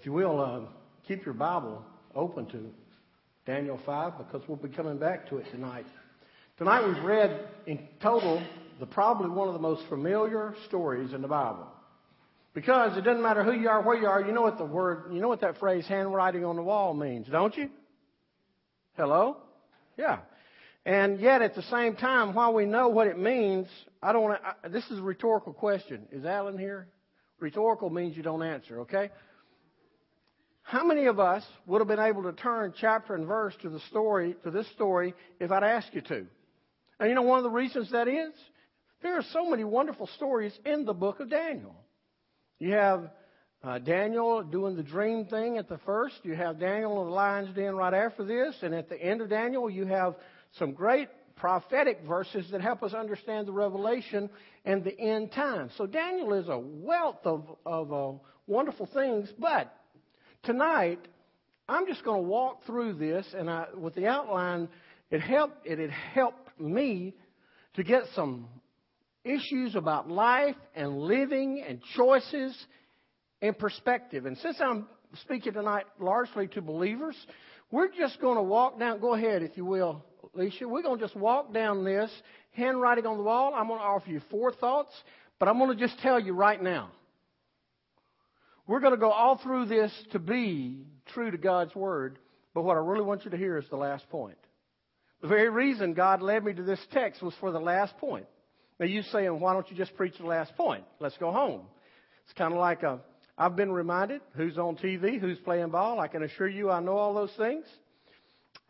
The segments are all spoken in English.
If you will, uh, keep your Bible open to Daniel 5 because we'll be coming back to it tonight. Tonight we've read in total the probably one of the most familiar stories in the Bible. Because it doesn't matter who you are, where you are, you know what the word, you know what that phrase handwriting on the wall means, don't you? Hello? Yeah. And yet at the same time, while we know what it means, I don't want to, this is a rhetorical question. Is Alan here? Rhetorical means you don't answer, okay? How many of us would have been able to turn chapter and verse to the story, to this story, if I'd asked you to? And you know one of the reasons that is? There are so many wonderful stories in the book of Daniel. You have uh, Daniel doing the dream thing at the first. You have Daniel in the lion's den right after this. And at the end of Daniel, you have some great prophetic verses that help us understand the revelation and the end times. So Daniel is a wealth of, of uh, wonderful things. But tonight, I'm just going to walk through this, and I, with the outline, it helped. It had helped me to get some issues about life and living and choices and perspective. And since I'm speaking tonight largely to believers, we're just going to walk down. Go ahead, if you will, Alicia. We're going to just walk down this handwriting on the wall. I'm going to offer you four thoughts, but I'm going to just tell you right now. We're going to go all through this to be true to God's Word, but what I really want you to hear is the last point. The very reason God led me to this text was for the last point. Now you saying, why don't you just preach the last point? Let's go home. It's kind of like a, I've been reminded who's on TV, who's playing ball. I can assure you I know all those things.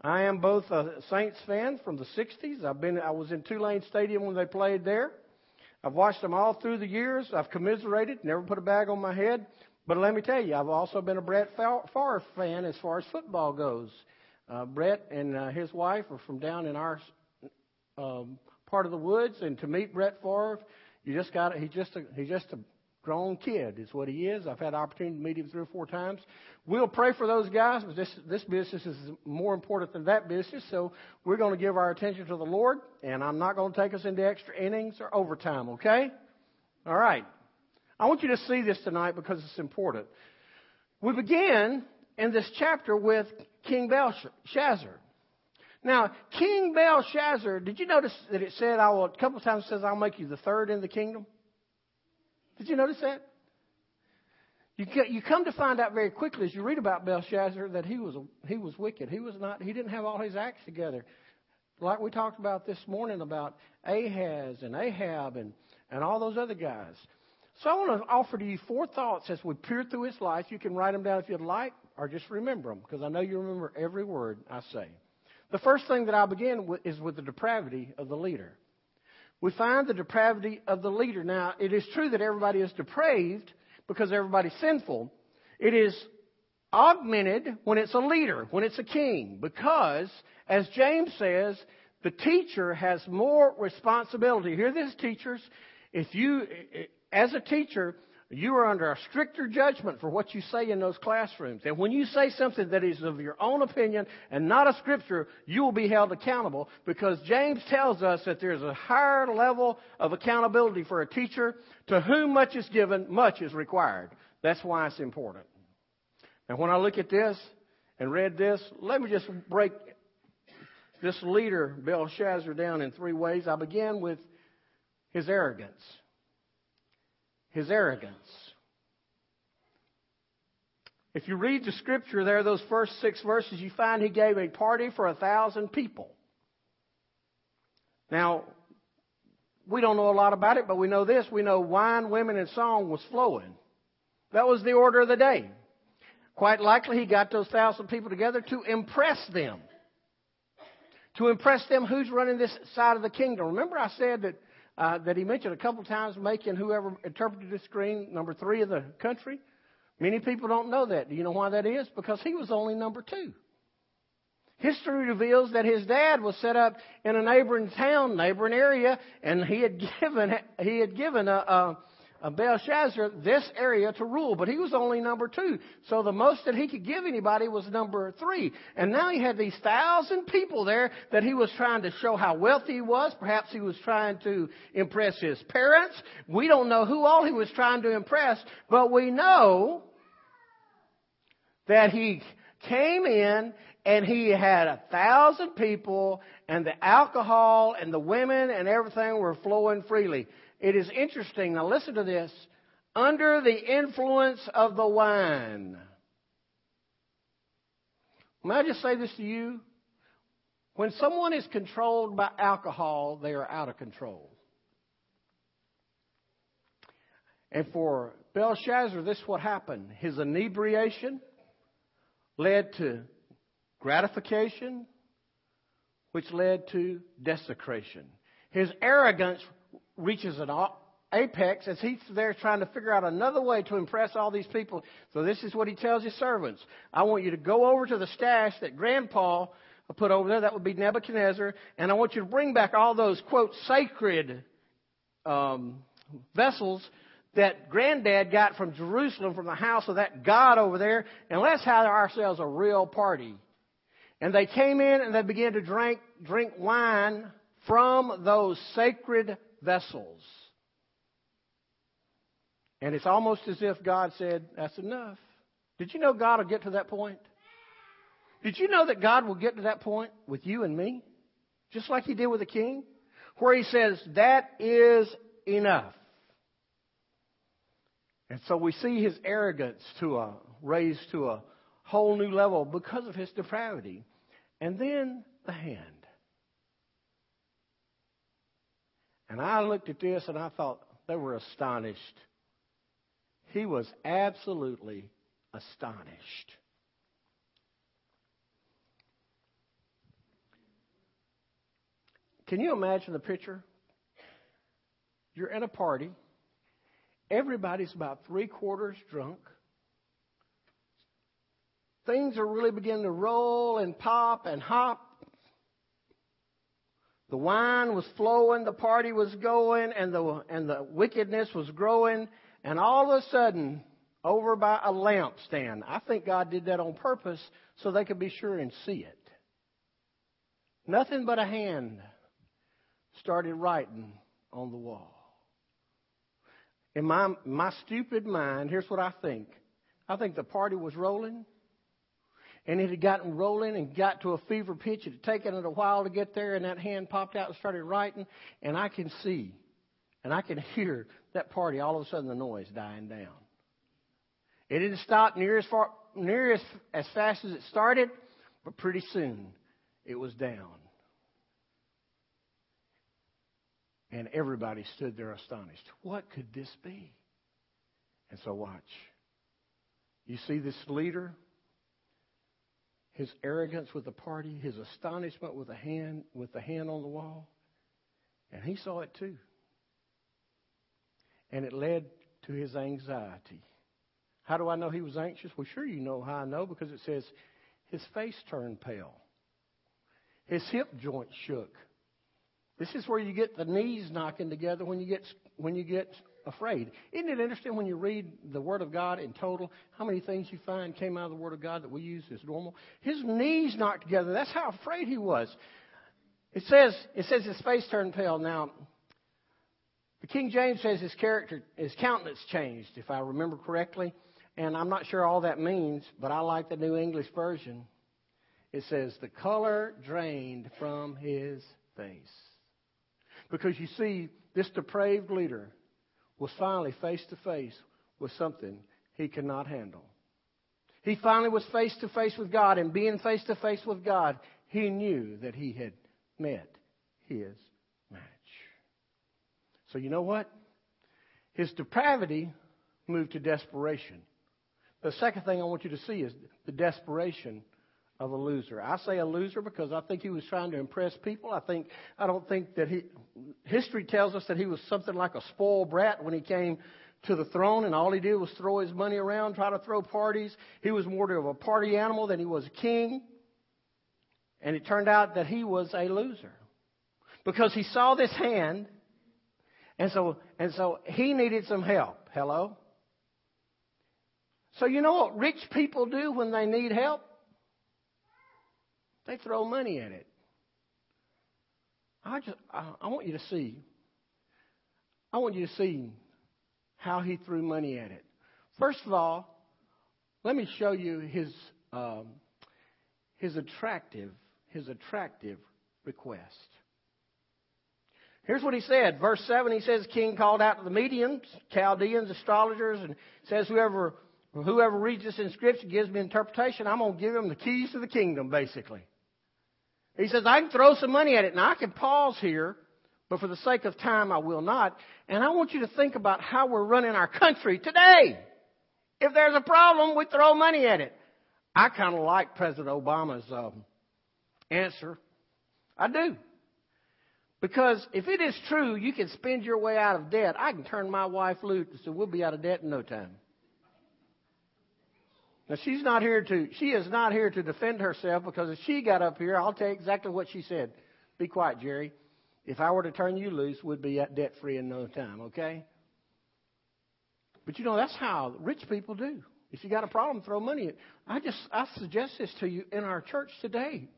I am both a Saints fan from the 60s. I've been, I was in Tulane Stadium when they played there. I've watched them all through the years. I've commiserated, never put a bag on my head. But let me tell you, I've also been a Brett Favre fan as far as football goes. Uh, Brett and uh, his wife are from down in our um, part of the woods, and to meet Brett Favre, you just got he's just a, he's just a grown kid is what he is. I've had the opportunity to meet him three or four times. We'll pray for those guys, but this this business is more important than that business, so we're going to give our attention to the Lord, and I'm not going to take us into extra innings or overtime. Okay? All right. I want you to see this tonight because it's important. We begin in this chapter with King Belshazzar. Now, King Belshazzar, did you notice that it said, I will, a couple of times it says, I'll make you the third in the kingdom? Did you notice that? You, you come to find out very quickly as you read about Belshazzar that he was, he was wicked. He was not, he didn't have all his acts together. Like we talked about this morning about Ahaz and Ahab and, and all those other guys. So I want to offer to you four thoughts as we peer through his life. You can write them down if you'd like, or just remember them, because I know you remember every word I say. The first thing that I'll begin with is with the depravity of the leader. We find the depravity of the leader. Now, it is true that everybody is depraved because everybody's sinful. It is augmented when it's a leader, when it's a king, because, as James says, the teacher has more responsibility. Hear this, teachers. If you, as a teacher, you are under a stricter judgment for what you say in those classrooms. And when you say something that is of your own opinion and not a scripture, you will be held accountable because James tells us that there's a higher level of accountability for a teacher to whom much is given, much is required. That's why it's important. And when I look at this and read this, let me just break this leader, Belshazzar, down in three ways. I begin with his arrogance his arrogance. If you read the scripture there, those first six verses, you find he gave a party for a thousand people. Now, we don't know a lot about it, but we know this. We know wine, women, and song was flowing. That was the order of the day. Quite likely he got those thousand people together to impress them. To impress them who's running this side of the kingdom. Remember I said that uh, that he mentioned a couple times, making whoever interpreted the screen number three of the country. Many people don't know that. Do you know why that is? Because he was only number two. History reveals that his dad was set up in a neighboring town, neighboring area, and he had given he had given a, a Belshazzar this area to rule, but he was only number two. So the most that he could give anybody was number three. And now he had these thousand people there that he was trying to show how wealthy he was. Perhaps he was trying to impress his parents. We don't know who all he was trying to impress, but we know that he came in and he had a thousand people and the alcohol and the women and everything were flowing freely. It is interesting. Now listen to this. Under the influence of the wine. May I just say this to you? When someone is controlled by alcohol, they are out of control. And for Belshazzar, this is what happened. His inebriation led to gratification, which led to desecration. His arrogance reaches an apex as he's there trying to figure out another way to impress all these people. So this is what he tells his servants. I want you to go over to the stash that grandpa put over there. That would be Nebuchadnezzar. And I want you to bring back all those, quote, sacred um, vessels that granddad got from Jerusalem from the house of that God over there. And let's have ourselves a real party. And they came in and they began to drink, drink wine from those sacred vessels. And it's almost as if God said, That's enough. Did you know God will get to that point? Did you know that God will get to that point with you and me? Just like he did with the king? Where he says, That is enough. And so we see his arrogance to a, raised to a whole new level because of his depravity. And then the hand. And I looked at this and I thought they were astonished. He was absolutely astonished. Can you imagine the picture? You're at a party. Everybody's about three quarters drunk. Things are really beginning to roll and pop and hop. The wine was flowing, the party was going, and the, and the wickedness was growing. And all of a sudden, over by a lampstand, I think God did that on purpose so they could be sure and see it. Nothing but a hand started writing on the wall. In my, my stupid mind, here's what I think. I think the party was rolling, and it had gotten rolling and got to a fever pitch. It had taken it a while to get there, and that hand popped out and started writing, and I can see and I can hear that party all of a sudden the noise dying down. It didn't stop near as far near as, as fast as it started, but pretty soon it was down. And everybody stood there astonished. What could this be? And so watch. You see this leader, his arrogance with the party, his astonishment with the hand with the hand on the wall, and he saw it too. And it led to his anxiety. How do I know he was anxious? Well, sure you know how I know because it says his face turned pale. His hip joint shook. This is where you get the knees knocking together when you get when you get afraid. Isn't it interesting when you read the Word of God in total, how many things you find came out of the Word of God that we use as normal? His knees knocked together. That's how afraid he was. It says it says his face turned pale. Now, the King James says his character, his countenance changed, if I remember correctly. And I'm not sure all that means, but I like the New English version. It says the color drained from his face. Because you see, this depraved leader was finally face to face with something he could not handle. He finally was face to face with God, and being face to face with God, he knew that he had met his match. So, you know what? His depravity moved to desperation. The second thing I want you to see is the desperation of a loser. I say a loser because I think he was trying to impress people. I think I don't think that he history tells us that he was something like a spoiled brat when he came to the throne and all he did was throw his money around, try to throw parties. He was more of a party animal than he was a king. And it turned out that he was a loser. Because he saw this hand and so and so he needed some help. Hello? So you know what rich people do when they need help? They throw money at it. I just I, I want you to see. I want you to see how he threw money at it. First of all, let me show you his um, his attractive his attractive request. Here's what he said. Verse 7, he says, King called out to the mediums, Chaldeans, astrologers, and says, whoever, whoever reads this inscription gives me interpretation, I'm going to give him the keys to the kingdom, basically. He says, I can throw some money at it. Now, I can pause here, but for the sake of time, I will not. And I want you to think about how we're running our country today. If there's a problem, we throw money at it. I kind of like President Obama's um, answer. I do. Because if it is true you can spend your way out of debt, I can turn my wife loose and we'll be out of debt in no time. Now she's not here to she is not here to defend herself because if she got up here, I'll tell you exactly what she said. Be quiet, Jerry. If I were to turn you loose, we'd be debt free in no time, okay? But you know, that's how rich people do. If you got a problem, throw money at it. I just I suggest this to you in our church today.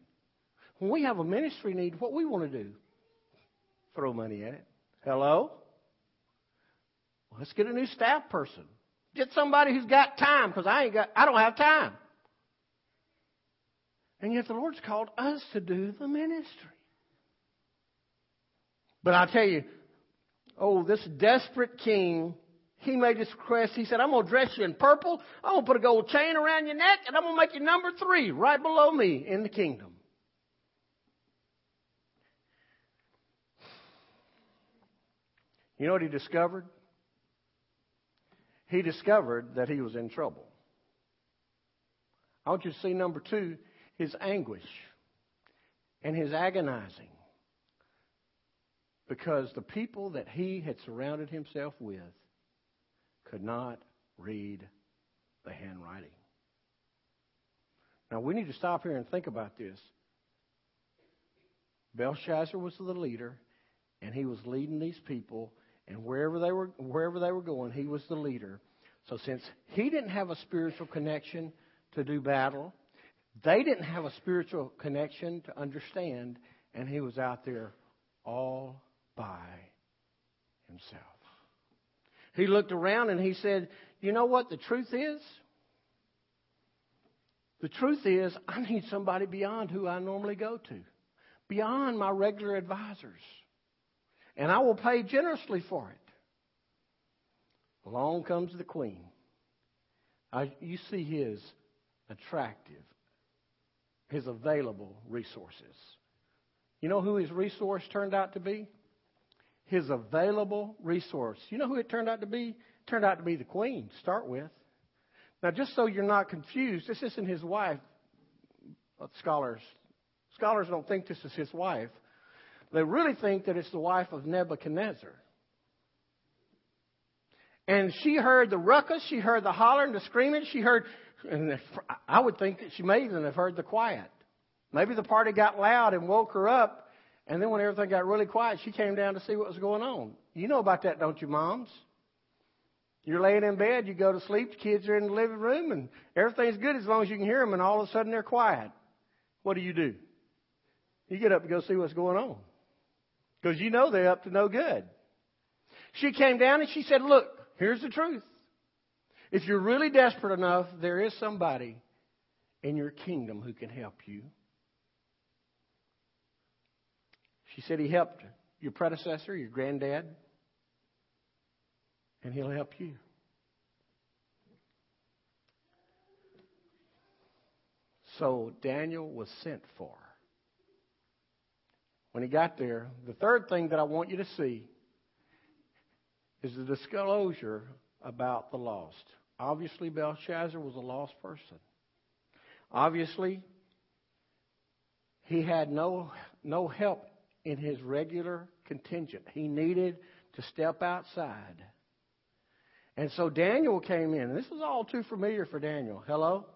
When we have a ministry need, what we want to do throw money at it. Hello? Well, let's get a new staff person. Get somebody who's got time because I ain't got I don't have time. And yet the Lord's called us to do the ministry. But I tell you, oh, this desperate king, he made this request. He said, I'm going to dress you in purple. I'm going to put a gold chain around your neck, and I'm going to make you number three right below me in the kingdom. You know what he discovered? He discovered that he was in trouble. I want you to see number two his anguish and his agonizing. Because the people that he had surrounded himself with could not read the handwriting. Now we need to stop here and think about this. Belshazzar was the leader, and he was leading these people and wherever they were wherever they were going, he was the leader. So since he didn't have a spiritual connection to do battle, they didn't have a spiritual connection to understand, and he was out there all by himself. He looked around and he said, You know what the truth is? The truth is, I need somebody beyond who I normally go to, beyond my regular advisors and I will pay generously for it. Along comes the queen. I, you see his attractive, his available resources. You know who his resource turned out to be? His available resource. You know who it turned out to be? It turned out to be the queen, to start with. Now, just so you're not confused, this isn't his wife. Scholars, scholars don't think this is his wife. They really think that it's the wife of Nebuchadnezzar. And she heard the ruckus, she heard the hollering, the screaming, she heard, and I would think that she may even have heard the quiet. Maybe the party got loud and woke her up, and then when everything got really quiet, she came down to see what was going on. You know about that, don't you, moms? You're laying in bed, you go to sleep, the kids are in the living room, and everything's good as long as you can hear them, and all of a sudden they're quiet. What do you do? You get up and go see what's going on. Because you know they're up to no good. She came down and she said, Look, here's the truth. If you're really desperate enough, there is somebody in your kingdom who can help you. She said he helped your predecessor, your granddad, and he'll help you. So Daniel was sent for. When he got there, the third thing that I want you to see is the disclosure about the lost. Obviously, Belshazzar was a lost person. Obviously, he had no, no help in his regular contingent. He needed to step outside. And so Daniel came in. This was all too familiar for Daniel. Hello?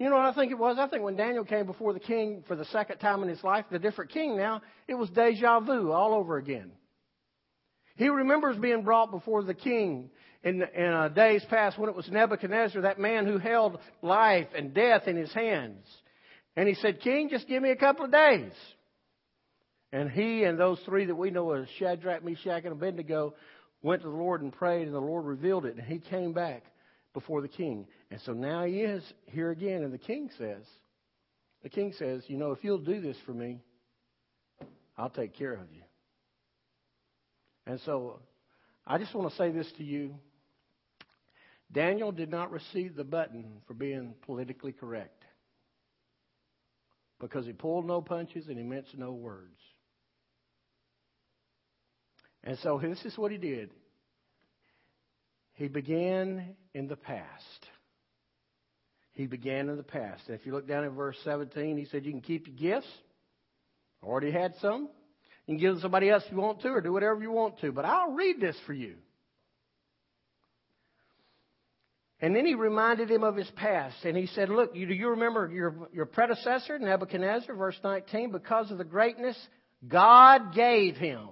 You know what I think it was? I think when Daniel came before the king for the second time in his life, the different king now, it was deja vu all over again. He remembers being brought before the king in, in uh, days past when it was Nebuchadnezzar, that man who held life and death in his hands. And he said, King, just give me a couple of days. And he and those three that we know as Shadrach, Meshach, and Abednego went to the Lord and prayed, and the Lord revealed it. And he came back before the king. And so now he is here again, and the king says, the king says, You know, if you'll do this for me, I'll take care of you. And so I just want to say this to you. Daniel did not receive the button for being politically correct because he pulled no punches and he minced no words. And so this is what he did. He began in the past. He began in the past. If you look down at verse 17, he said, You can keep your gifts. I already had some. You can give them somebody else if you want to, or do whatever you want to. But I'll read this for you. And then he reminded him of his past. And he said, Look, you, do you remember your, your predecessor, Nebuchadnezzar, verse 19? Because of the greatness God gave him.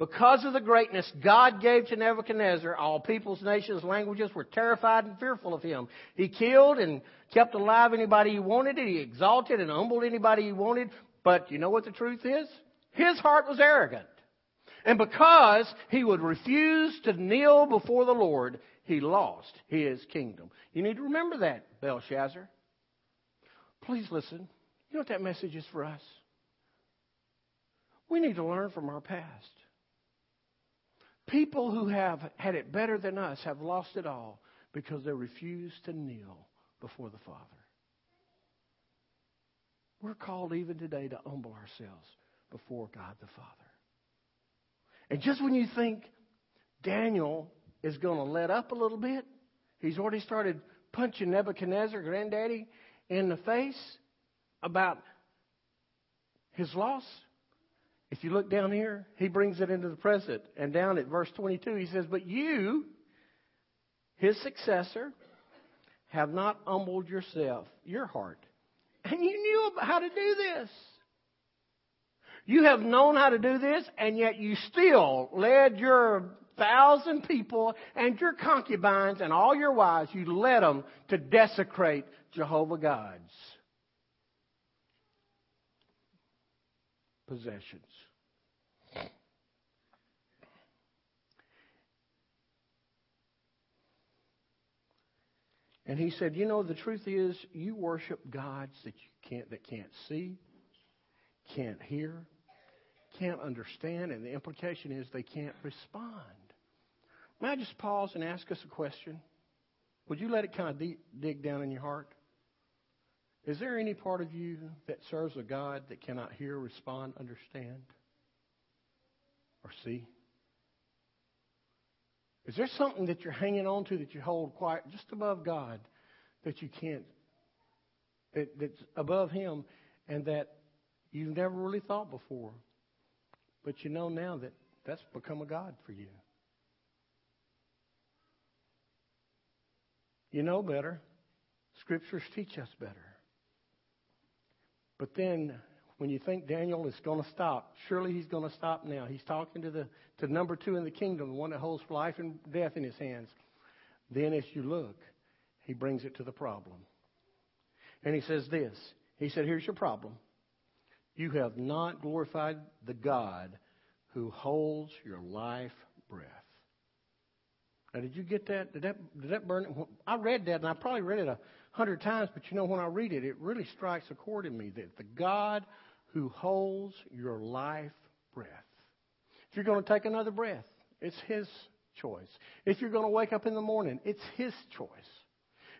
Because of the greatness God gave to Nebuchadnezzar, all peoples, nations, languages were terrified and fearful of him. He killed and kept alive anybody he wanted. He exalted and humbled anybody he wanted. But you know what the truth is? His heart was arrogant. And because he would refuse to kneel before the Lord, he lost his kingdom. You need to remember that, Belshazzar. Please listen. You know what that message is for us? We need to learn from our past. People who have had it better than us have lost it all because they refuse to kneel before the Father. We're called even today to humble ourselves before God the Father. And just when you think Daniel is going to let up a little bit, he's already started punching Nebuchadnezzar, granddaddy, in the face about his loss. If you look down here, he brings it into the present. And down at verse 22, he says, But you, his successor, have not humbled yourself, your heart. And you knew how to do this. You have known how to do this, and yet you still led your thousand people and your concubines and all your wives, you led them to desecrate Jehovah God's possessions. And he said, "You know, the truth is, you worship gods that you can't that can't see, can't hear, can't understand, and the implication is they can't respond." May I just pause and ask us a question? Would you let it kind of deep, dig down in your heart? Is there any part of you that serves a God that cannot hear, respond, understand, or see? Is there something that you're hanging on to that you hold quiet just above God that you can't, that, that's above Him and that you've never really thought before? But you know now that that's become a God for you. You know better. Scriptures teach us better. But then when you think Daniel is going to stop, surely he's going to stop now. He's talking to the to number two in the kingdom, the one that holds life and death in his hands. Then, as you look, he brings it to the problem. And he says this He said, Here's your problem. You have not glorified the God who holds your life breath. Now, did you get that? Did that, did that burn? I read that, and I probably read it a hundred times, but you know, when I read it, it really strikes a chord in me that the God who holds your life breath. If you're going to take another breath, it's His choice. If you're going to wake up in the morning, it's His choice.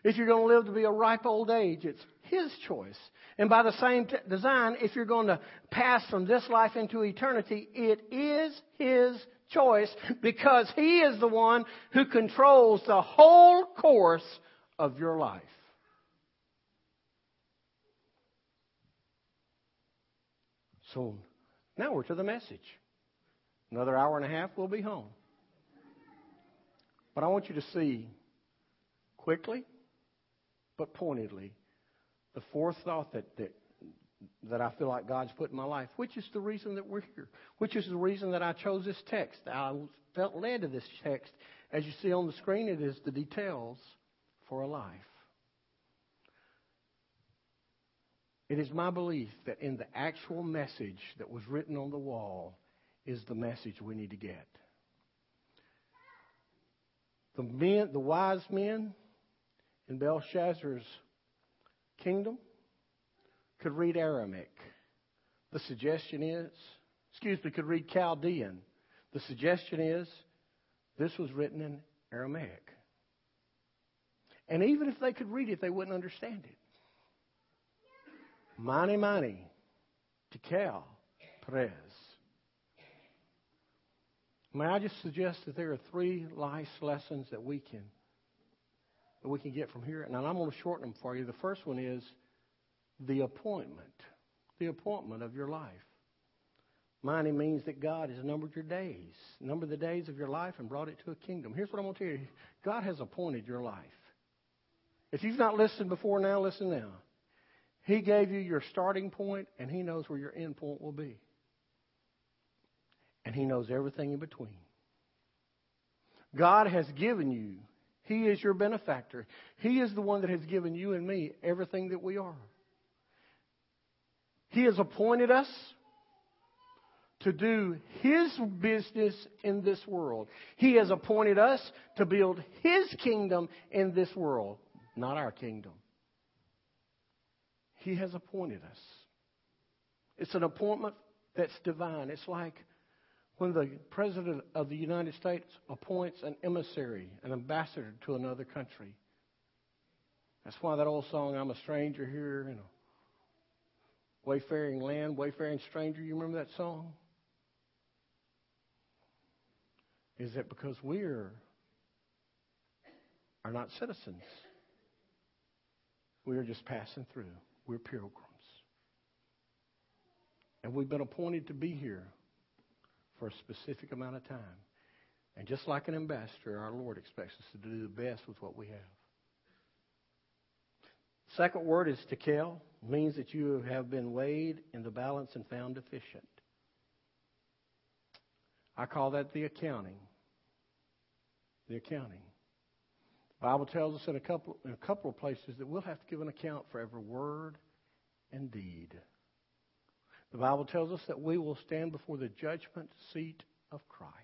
If you're going to live to be a ripe old age, it's His choice. And by the same t- design, if you're going to pass from this life into eternity, it is His choice because He is the one who controls the whole course of your life. So now we're to the message. Another hour and a half, we'll be home. But I want you to see quickly, but pointedly, the fourth thought that, that, that I feel like God's put in my life, which is the reason that we're here, which is the reason that I chose this text. I felt led to this text. As you see on the screen, it is the details for a life. It is my belief that in the actual message that was written on the wall is the message we need to get. The men, the wise men in Belshazzar's kingdom could read Aramaic. The suggestion is, excuse me, could read Chaldean. The suggestion is this was written in Aramaic. And even if they could read it, they wouldn't understand it. Mene Mene, Tekel, Peres. May I just suggest that there are three life lessons that we can that we can get from here. And I'm going to shorten them for you. The first one is the appointment, the appointment of your life. Mene means that God has numbered your days, numbered the days of your life, and brought it to a kingdom. Here's what I'm going to tell you God has appointed your life. If you've not listened before now, listen now. He gave you your starting point, and He knows where your end point will be. And He knows everything in between. God has given you, He is your benefactor. He is the one that has given you and me everything that we are. He has appointed us to do His business in this world. He has appointed us to build His kingdom in this world, not our kingdom. He has appointed us. It's an appointment that's divine. It's like when the President of the United States appoints an emissary, an ambassador to another country. That's why that old song, I'm a stranger here in a wayfaring land, wayfaring stranger, you remember that song? Is that because we're are not citizens. We are just passing through. We're pilgrims. And we've been appointed to be here for a specific amount of time. And just like an ambassador, our Lord expects us to do the best with what we have. Second word is tekel, means that you have been weighed in the balance and found deficient. I call that the accounting. The accounting. The Bible tells us in a couple in a couple of places that we'll have to give an account for every word and deed. The Bible tells us that we will stand before the judgment seat of Christ.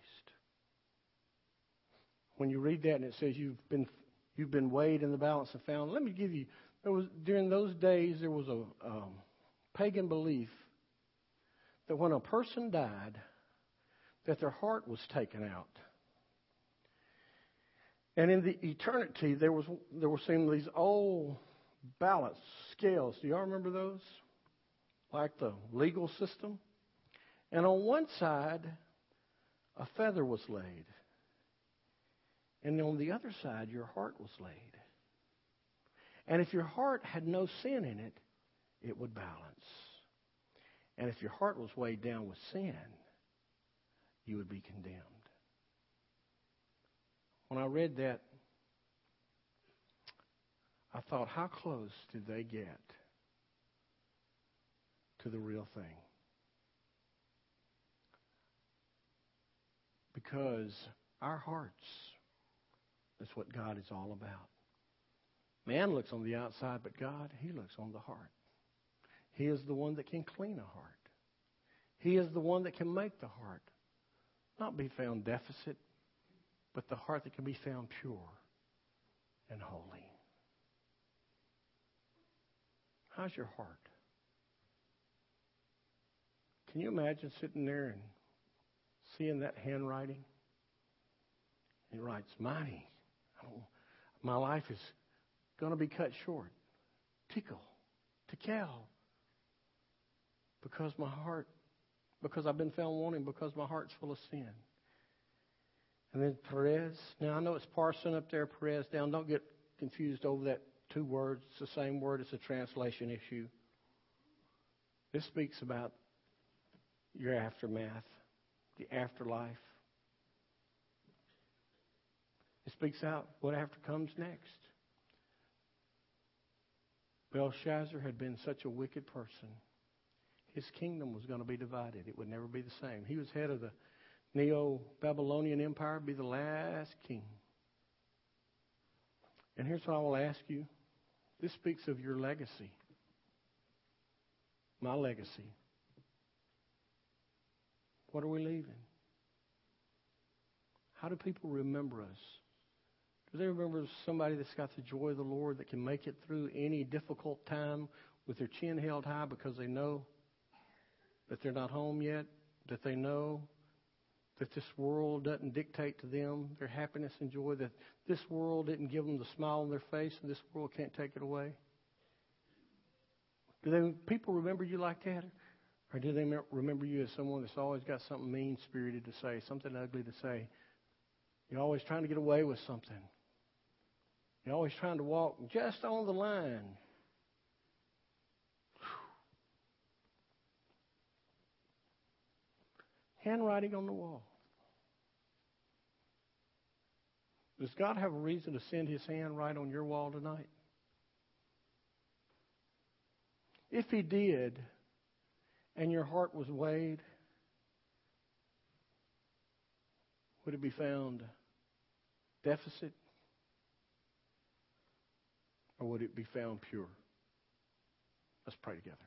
When you read that and it says you've been you've been weighed in the balance and found, let me give you there was during those days there was a um, pagan belief that when a person died, that their heart was taken out. And in the eternity, there was there were seen these old balance scales. Do y'all remember those? Like the legal system. And on one side, a feather was laid. And on the other side, your heart was laid. And if your heart had no sin in it, it would balance. And if your heart was weighed down with sin, you would be condemned. When I read that, I thought, how close did they get to the real thing? Because our hearts is what God is all about. Man looks on the outside, but God, He looks on the heart. He is the one that can clean a heart. He is the one that can make the heart not be found deficit, but the heart that can be found pure and holy. How's your heart? Can you imagine sitting there and seeing that handwriting? He writes, Mighty, oh, my life is going to be cut short. Tickle, tekel. Because my heart, because I've been found wanting, because my heart's full of sin. And then Peres. Now I know it's Parsin up there, Peres down. Don't get confused over that two words. It's the same word. It's a translation issue. This speaks about your aftermath, the afterlife. It speaks out what after comes next. Belshazzar had been such a wicked person. His kingdom was going to be divided. It would never be the same. He was head of the Neo Babylonian Empire, be the last king. And here's what I will ask you this speaks of your legacy, my legacy. What are we leaving? How do people remember us Do they remember somebody that's got the joy of the Lord that can make it through any difficult time with their chin held high because they know that they're not home yet, that they know that this world doesn't dictate to them their happiness and joy, that this world didn't give them the smile on their face and this world can't take it away? Do they, people remember you like that? Or do they remember you as someone that's always got something mean spirited to say, something ugly to say? You're always trying to get away with something. You're always trying to walk just on the line. Handwriting on the wall. Does God have a reason to send his hand right on your wall tonight? If he did, and your heart was weighed, would it be found deficit? Or would it be found pure? Let's pray together.